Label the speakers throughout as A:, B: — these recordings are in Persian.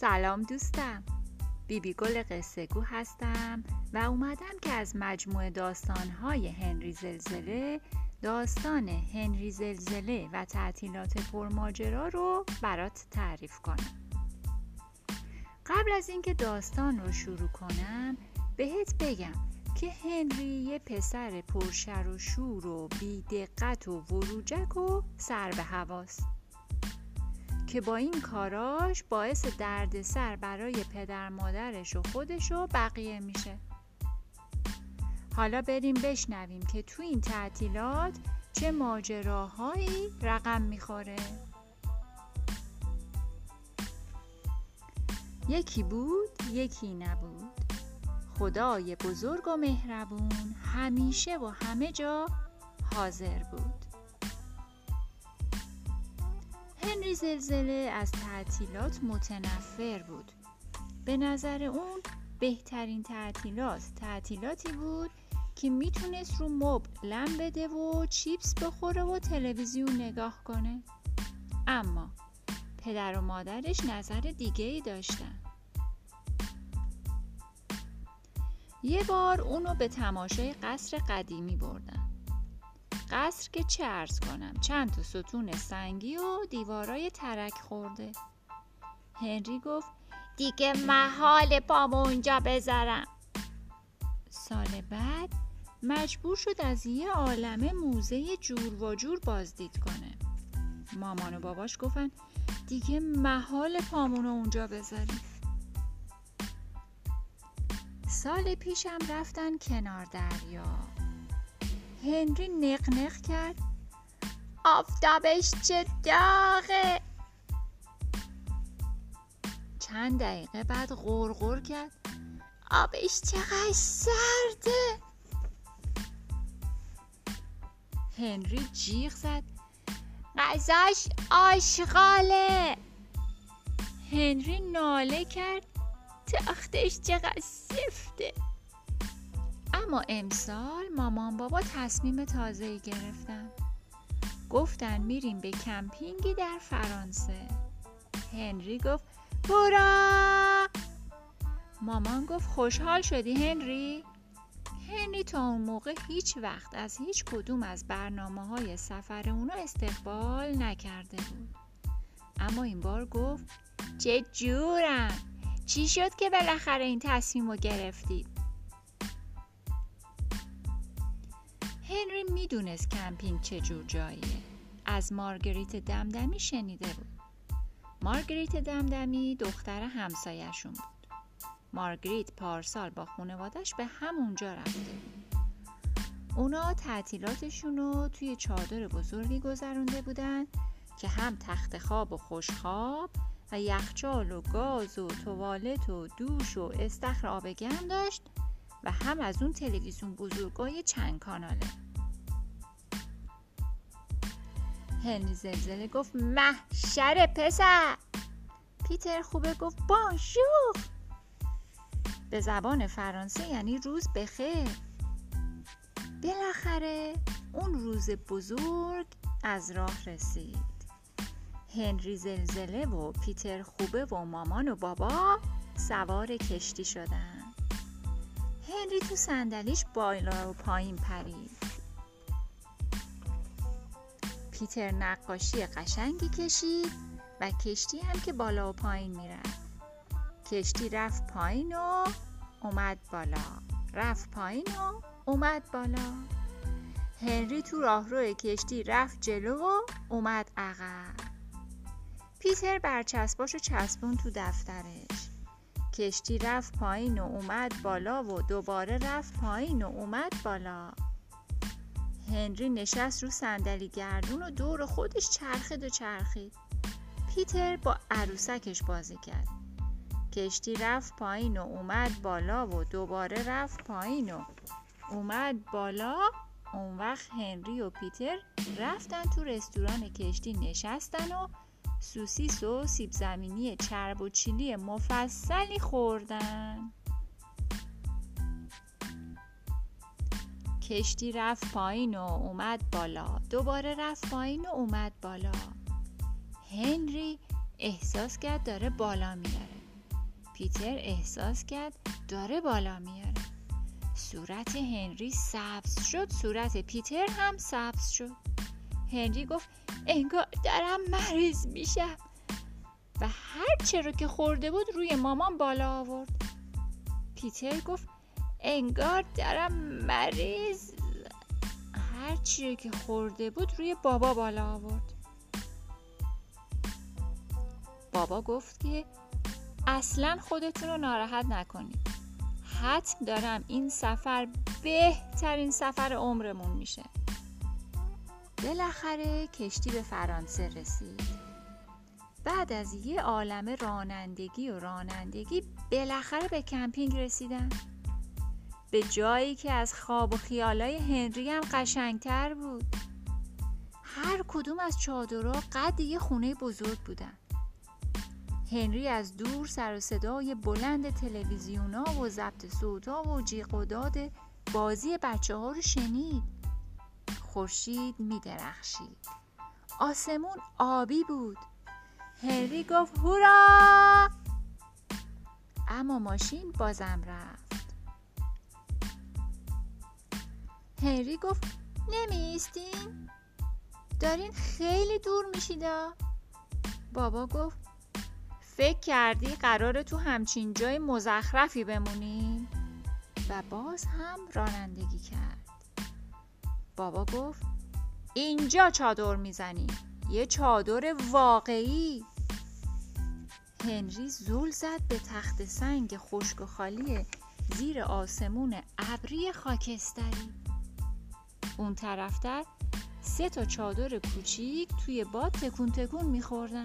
A: سلام دوستم. بیبی گل قصه گو هستم و اومدم که از مجموعه داستانهای هنری زلزله داستان هنری زلزله و تعطیلات پرماجرا رو برات تعریف کنم. قبل از اینکه داستان رو شروع کنم بهت بگم که هنری یه پسر پرشر و شور و بیدقت و وروجک و سر به هواست. که با این کاراش باعث دردسر برای پدر مادرش و خودش و بقیه میشه. حالا بریم بشنویم که تو این تعطیلات چه ماجراهایی رقم می‌خوره. یکی بود یکی نبود. خدای بزرگ و مهربون همیشه و همه جا حاضر بود. هنری زلزله از تعطیلات متنفر بود. به نظر اون بهترین تعطیلات تعطیلاتی بود که می‌تونست رو مبل لم بده و چیپس بخوره و تلویزیون نگاه کنه. اما پدر و مادرش نظر دیگه ای داشتن. یه بار اونو به تماشای قصر قدیمی بردن. قصر که چه ارز کنم چند تا ستون سنگی و دیوارای ترک خورده. هنری گفت دیگه محال پامو اونجا بذارم. سال بعد مجبور شد از یه عالمه موزه جور و جور بازدید کنه. مامان و باباش گفتن دیگه محال پامونو اونجا بذاریم. سال پیشم رفتن کنار دریا. هنری نقنق کرد. آفتابش چه داغه. چند دقیقه بعد غرغر کرد. آبش چقدر سرده. هنری جیغ زد. غذاش آشغاله. هنری ناله کرد. تختش چقدر سفته. امسال مامان بابا تصمیم تازه گرفتن. گفتن میریم به کمپینگی در فرانسه. هنری گفت هورا مامان گفت خوشحال شدی هنری؟ هنری تا اون موقع هیچ وقت از هیچ کدوم از برنامه های سفر اونا استقبال نکرده بود. اما این بار گفت چه جورم! چی شد که بالاخره این تصمیم رو گرفتید هنری می‌دونست کمپینگ چه جور جاییه. از مارگریت دمدمی شنیده بود. مارگریت دمدمی دختر همسایشون بود. مارگریت پارسال با خانوادش به همونجا رفته. بود اونا تعطیلاتشون رو توی چادر بزرگی گذرونده بودن که هم تخت خواب و خوشخواب و یخچال و گاز و توالت و دوش و استخر آب گرم داشت و هم از اون تلویزیون بزرگای چند کاناله. هنری زلزله گفت محشر پسر. پیتر خوبه گفت بانشور به زبان فرانسه یعنی روز بخیر. بالاخره اون روز بزرگ از راه رسید. هنری زلزله و پیتر خوبه و مامان و بابا سوار کشتی شدن. هنری تو صندلیش بالا و پایین پرید. پیتر نقاشی قشنگی کشید و کشتی هم که بالا و پایین می‌رفت. کشتی رفت پایین و اومد بالا. رفت پایین و اومد بالا. هنری تو راهرو کشتی رفت جلو و اومد عقب. پیتر برچسباشو چسبون تو دفترش. کشتی رفت پایین و اومد بالا و دوباره رفت پایین و اومد بالا. هنری نشست رو صندلی گردون و دور خودش چرخید و چرخید. پیتر با عروسکش بازی کرد. کشتی رفت پایین و اومد بالا و دوباره رفت پایین و اومد بالا. اون وقت هنری و پیتر رفتن تو رستوران کشتی نشستن و سوسیس و سیب زمینی چرب و چیلی مفصلی خوردن. کشتی رفت پایین و اومد بالا. دوباره رفت پایین و اومد بالا. هنری احساس کرد داره بالا میره پیتر احساس کرد داره بالا میاره صورت هنری سبز شد صورت پیتر هم سبز شد. هنری گفت انگار دارم مریض میشم. و هر چه رو که خورده بود روی مامان بالا آورد. پیتر گفت انگار دارم مریض. هر چی رو که خورده بود روی بابا بالا آورد. بابا گفت که اصلا خودتون رو ناراحت نکنید. حتم دارم این سفر بهترین سفر عمرمون میشه. بالاخره کشتی به فرانسه رسید. بعد از یه عالم رانندگی و رانندگی بالاخره به کمپینگ رسیدن. به جایی که از خواب و خیالای هنری هم قشنگتر بود. هر کدوم از چادرها قد یه خونه بزرگ بودن. هنری از دور سر و صدای بلند تلویزیونا و ضبط صوتا و جیغ و داد بازی بچه ها رو شنید. خورشید می درخشید آسمون آبی بود. هنری گفت هورا! اما ماشین بازم رفت. هنری گفت نمیستین؟ دارین خیلی دور میشیدا بابا گفت فکر کردی قرار تو همچین جای مزخرفی بمونی؟ و باز هم رانندگی کرد. بابا گفت اینجا چادر می‌زنی یه چادر واقعی. هنری زول زد به تخت سنگ خشک و خالی زیر آسمون ابری خاکستری. اون طرفتر سه تا چادر کوچیک توی باد تکون تکون میخوردن.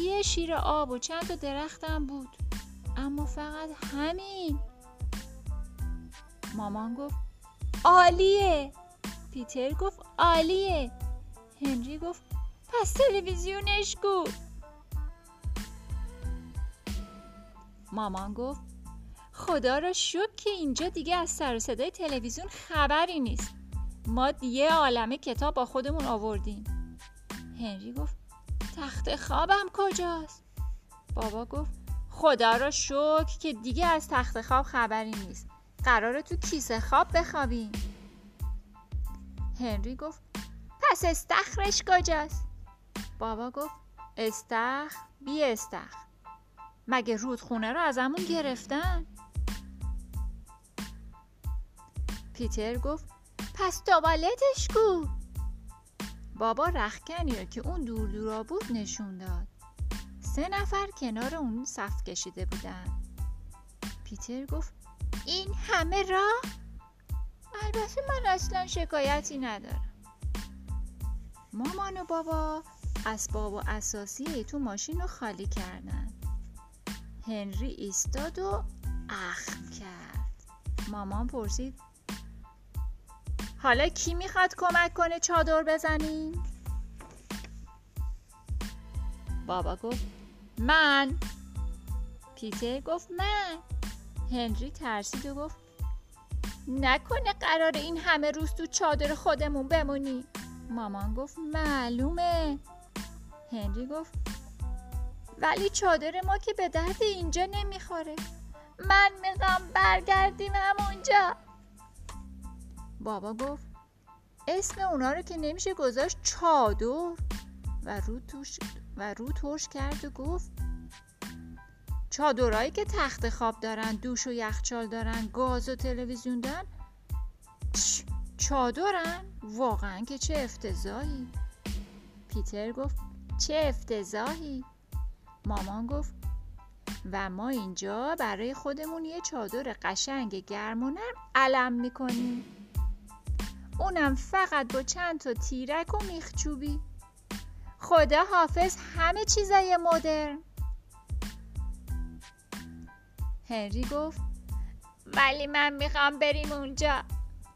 A: یه شیر آب و چند تا درختم بود اما فقط همین. مامان گفت عالیه. پیتر گفت عالیه. هنری گفت پس تلویزیونش کو مامان گفت خدا را شکر که اینجا دیگه از سر صدای تلویزیون خبری نیست. ما یه عالمه کتاب با خودمون آوردیم. هنری گفت تخت خوابم کجاست؟ بابا گفت خدا را شکر که دیگه از تخت خواب خبری نیست. قراره تو کیسه خواب بخوابیم. هنری گفت پس استخرش کجاست؟ بابا گفت استخ بی استخ مگه رودخونه رو ازمون گرفتن؟ پیتر گفت پس توالتش کو. بابا رخکنی رو که اون دور دورا بود نشون داد. سه نفر کنار اون صف کشیده بودن. پیتر گفت این همه راه البته من اصلا شکایتی ندارم. مامان و بابا اسباب و اساسی تو ماشین رو خالی کردن. هنری ایستاد و اخم کرد. مامان پرسید حالا کی می‌خواد کمک کنه چادر بزنیم؟ بابا گفت من. پیتر گفت من. هنری ترسید و گفت نکنه قرار این همه روز تو چادر خودمون بمونی. مامان گفت معلومه. هنری گفت ولی چادر ما که به درد اینجا نمی‌خوره. من می‌خوام برگردیم همونجا. بابا گفت اسم اونا رو که نمیشه گذاشت چادر. و رو, توش و رو ترش کرد و گفت چادرهایی که تخت خواب دارن دوش و یخچال دارن گاز و تلویزیون دارن چادرن؟ واقعا که چه افتضاحی. پیتر گفت چه افتضاحی. مامان گفت و ما اینجا برای خودمون یه چادر قشنگ گرم و نرم علم می‌کنیم. اونم فقط با چند تا تیرک و میخچوبی. خدا حافظ همه چیزای مدرن. هنری گفت ولی من می‌خوام بریم اونجا.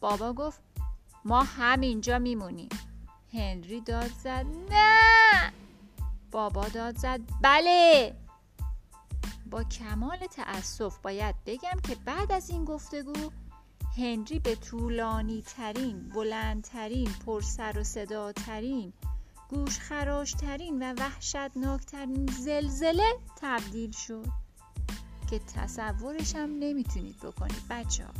A: بابا گفت ما همینجا میمونیم. هنری داد زد نه! بابا داد زد بله! با کمال تأسف باید بگم که بعد از این گفتگو هنری به طولانی ترین، بلندترین، پرسر و صدا ترین، گوش ترین و وحشتناکترین زلزله تبدیل شد. که تصورش هم نمی‌تونید بکنید بچه ها.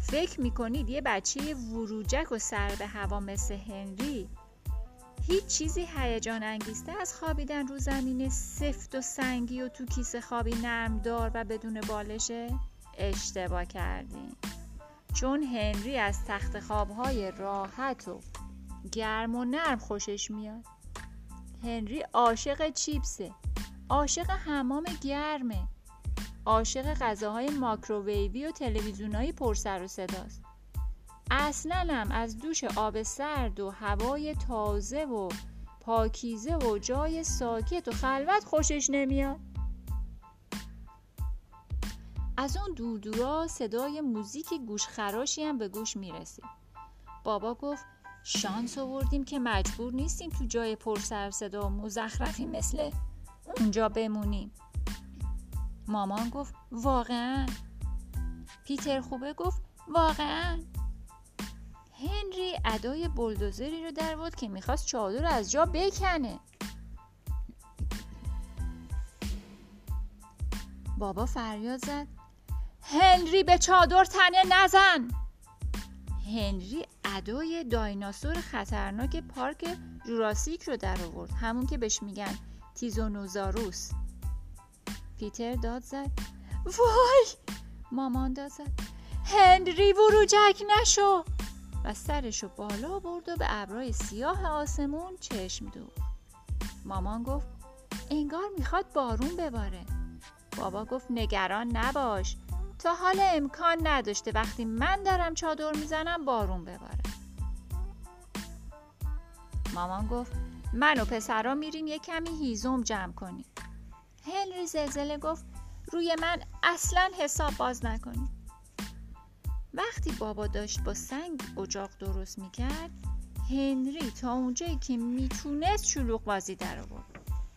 A: فکر می‌کنید یه بچه وروجک و سر به هوا مثل هنری هیچ چیزی هیجان از خوابیدن رو زمین سفت و سنگی و تو کیسه خوابی نرمدار و بدون بالشه؟ اشتباه کردیم. چون هنری از تخت خوابهای راحت و گرم و نرم خوشش میاد. هنری عاشق چیپسه. عاشق حمام گرمه. عاشق غذاهای ماکروویوی و تلویزیونایی پرسر و صداست. اصلا هم از دوش آب سرد و هوای تازه و پاکیزه و جای ساکت و خلوت خوشش نمیاد. از اون دودورا صدای موزیک گوشخراشی هم به گوش می‌رسید. بابا گفت شانس آوردیم که مجبور نیستیم تو جای پر سر صدا و مزخرفی مثل اونجا بمونیم. مامان گفت واقعا. پیتر خوبه گفت واقعا. هنری ادای بلدوزری رو در بود که می‌خواست چادر از جا بکنه. بابا فریاد زد. هنری به چادر تنه نزن. هنری ادای دایناسور خطرناک پارک جوراسیک رو در آورد. همون که بهش میگن تیزونوزاروس. پیتر داد زد. وای! مامان داد زد. هنری وروجک نشو! و سرشو بالا برد و به ابرای سیاه آسمون چشم دوخت. مامان گفت انگار می‌خواد بارون بباره. بابا گفت نگران نباش. تا حال امکان نداشته وقتی من دارم چادر می‌زنم بارون بباره. مامان گفت من و پسرا میریم یه کمی هیزم جمع کنیم. هنری زلزله گفت روی من اصلا حساب باز نکنیم وقتی بابا داشت با سنگ اجاق درست می‌کرد هنری تا اونجایی که می‌تونست شلوغ بازی در آورد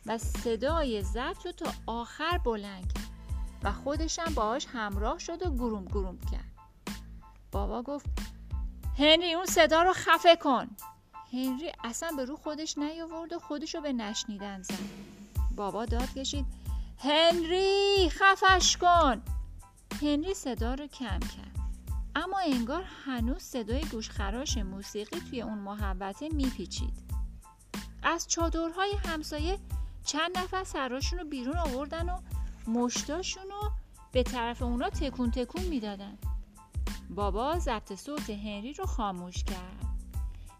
A: و صدای ضبط رو تا آخر بلند کرد. و خودشم باهاش همراه شد و گروم گروم کرد. بابا گفت هنری اون صدا رو خفه کن. هنری اصلا به رو خودش نیاورد و خودش رو به نشنیدن زد. بابا داد کشید هنری خفش کن. هنری صدا رو کم کرد. اما انگار هنوز صدای گوشخراش موسیقی توی اون محبته میپیچید. از چادرهای همسایه چند نفر سراشون رو بیرون آوردن و مشتاشون رو به طرف اونا تکون تکون می‌دادن. بابا ضبط صوت هنری رو خاموش کرد.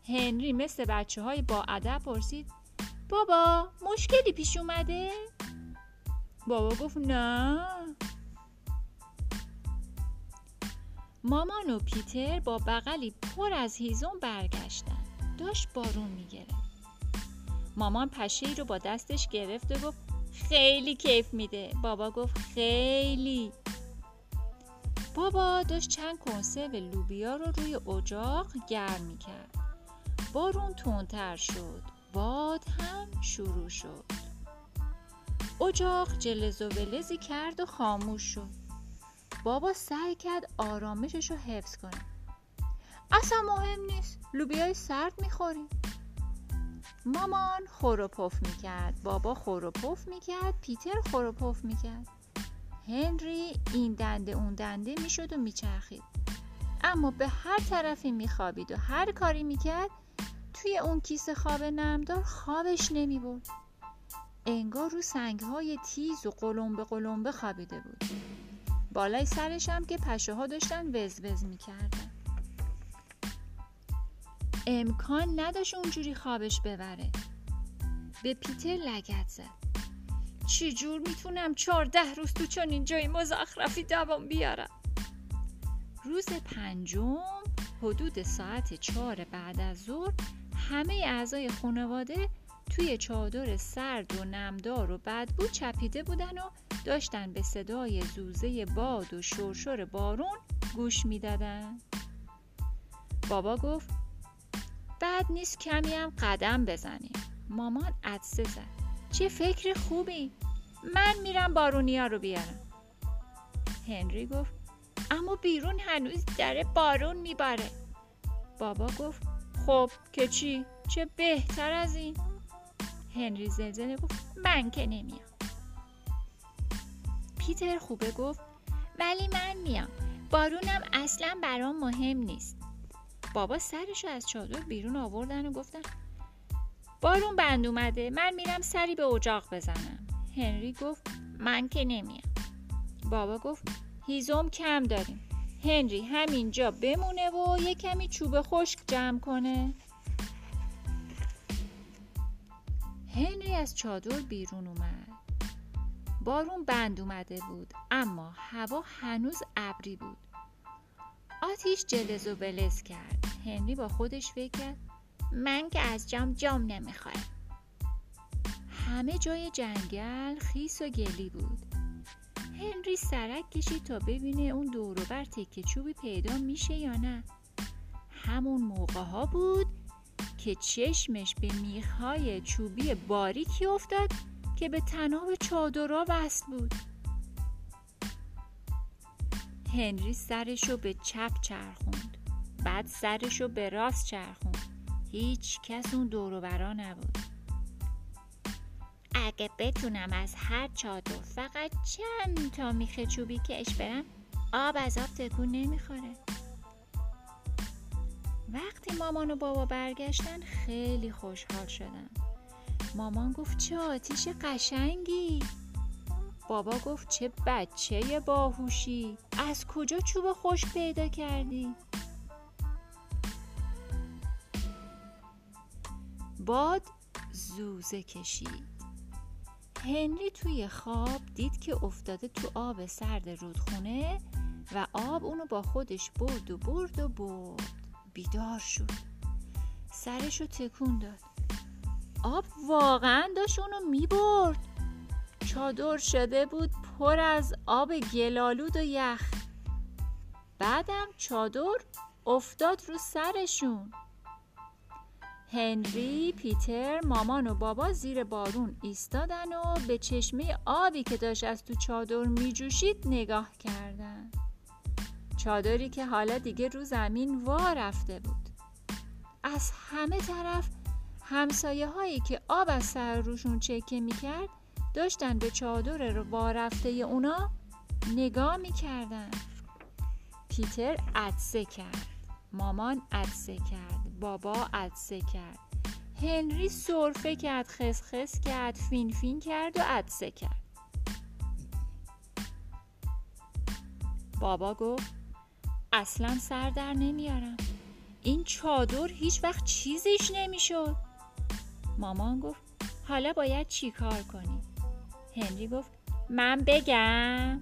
A: هنری مثل بچه های با ادب پرسید بابا مشکلی پیش اومده؟ بابا گفت نه. مامان و پیتر با بغلی پر از هیزم برگشتن. داشت بارون می‌گرفت. مامان پشه رو با دستش گرفت و گفت خیلی کیف میده. بابا گفت خیلی. بابا داشت چند کنسرو لوبیا رو روی اجاق گرم می‌کرد. بارون تندتر شد. باد هم شروع شد. اجاق جلز و ولزی کرد و خاموش شد. بابا سعی کرد آرامشش رو حفظ کنه. اصلا مهم نیست. لوبیای سرد می‌خوریم. مامان خور و پف می‌کرد بابا خور و پف می‌کرد پیتر خور و پف می‌کرد. هنری این دنده اون دنده می‌شد و میچرخید. اما به هر طرفی میخوابید و هر کاری می‌کرد توی اون کیسه خواب نمدار خوابش نمی‌برد. انگار رو سنگهای تیز و قلمبه قلمبه خوابیده بود. بالای سرش هم که پشه ها داشتن وز وز می‌کردن. امکان نداشت اونجوری خوابش ببره. به پیتر لگت زد. چجور می‌تونم چهارده روز تو چون جای مزخرفی دوام بیارم؟ روز پنجم حدود ساعت چهار بعد از ظهر همه اعضای خانواده توی چادر سرد و نمدار و بدبو چپیده بودن و داشتن به صدای زوزه باد و شرشر بارون گوش می‌دادن. بابا گفت بد نیست کمی هم قدم بزنیم. مامان عدسه زد. چه فکر خوبی. من میرم بارونیا رو بیارم. هنری گفت اما بیرون هنوز داره بارون میباره. بابا گفت خب که چی؟ چه بهتر از این. هنری زلزله گفت من که نمیام. پیتر خوبه گفت ولی من میام. بارونم اصلا برام مهم نیست. بابا سرش از چادر بیرون آوردن و گفتن بارون بند اومده من میرم سری به اجاق بزنم. هنری گفت من که نمیام بابا گفت هیزم کم داریم. هنری همینجا بمونه و یه کمی چوب خشک جمع کنه. هنری از چادر بیرون اومد. بارون بند اومده بود اما هوا هنوز ابری بود. آتیش جلز و بلز کرد. هنری با خودش فکر کرد من که از جام جام نمی‌خورم همه جای جنگل خیس و گلی بود. هنری سرک کشید تا ببینه اون دوروبر تکه چوبی پیدا میشه یا نه. همون موقع ها بود که چشمش به میخهای چوبی باریکی افتاد که به تناب چادرها وصل بود. هنری سرشو به چپ چرخوند. بعد سرشو به راست چرخوند. هیچ کس اون دوروبرا نبود. اگه بتونم از هر چادر فقط چند تا میخه چوبی کش برم آب از آب تکون نمی‌خوره. وقتی مامان و بابا برگشتن خیلی خوشحال شدن مامان گفت چه آتیش قشنگی! بابا گفت چه بچه باهوشی. از کجا چوب خوش پیدا کردی؟ باد زوزه کشید. هنری توی خواب دید که افتاده تو آب سرد رودخونه و آب اونو با خودش برد و برد و برد. بیدار شد. سرشو تکون داد. آب واقعا داشت اونو می‌برد. چادر شده بود پر از آب گلالود و یخ. بعدم چادر افتاد رو سرشون. هنری، پیتر، مامان و بابا زیر بارون ایستادن و به چشمه آبی که داشت از تو چادر میجوشید نگاه کردن. چادری که حالا دیگه رو زمین وا رفته بود. از همه طرف همسایه هایی که آب از سر روشون چکه می‌کرد داشتن به چادر رو وارفته اونا نگاه می‌کردن. پیتر عدسه کرد. مامان عدسه کرد. بابا عدسه کرد. هنری سرفه کرد خسخس کرد فین فین کرد و عدسه کرد. بابا گفت اصلا سر در نمیارم. این چادر هیچ وقت چیزیش نمی‌شد. مامان گفت حالا باید چی کار کنی؟ هنری گفت من بگم.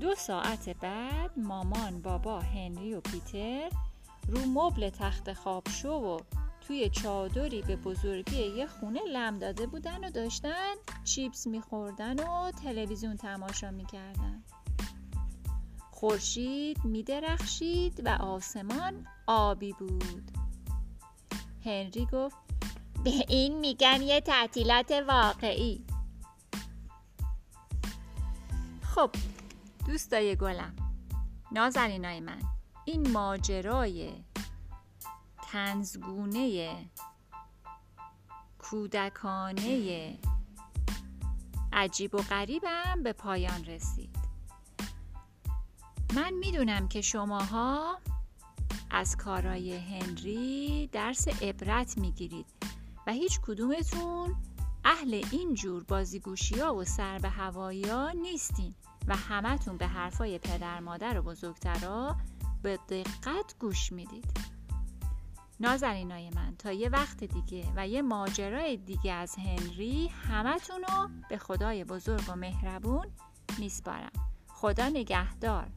A: دو ساعت بعد مامان بابا هنری و پیتر رو مبل تخت خواب شو و توی چادری به بزرگی یه خونه لم داده بودن و داشتن چیپس میخوردن و تلویزیون تماشا می‌کردن. خورشید میدرخشید و آسمان آبی بود. هنری گفت به این میگن یه تعطیلات واقعی. خب دوستای گلم نازنینای من این ماجرای تنزگونه کودکانه عجیب و غریبم به پایان رسید. من می‌دونم که شماها از کارای هنری درس عبرت می‌گیرید. هیچ کدومتون اهل این جور بازیگوشی ها و سر به هوایی ها نیستین و همتون به حرفای پدر مادر و بزرگترا به دقت گوش می‌دید. نازنینای من تا یه وقت دیگه و یه ماجرای دیگه از هنری همتون رو به خدای بزرگ و مهربون میسپارم. خدا نگهدار.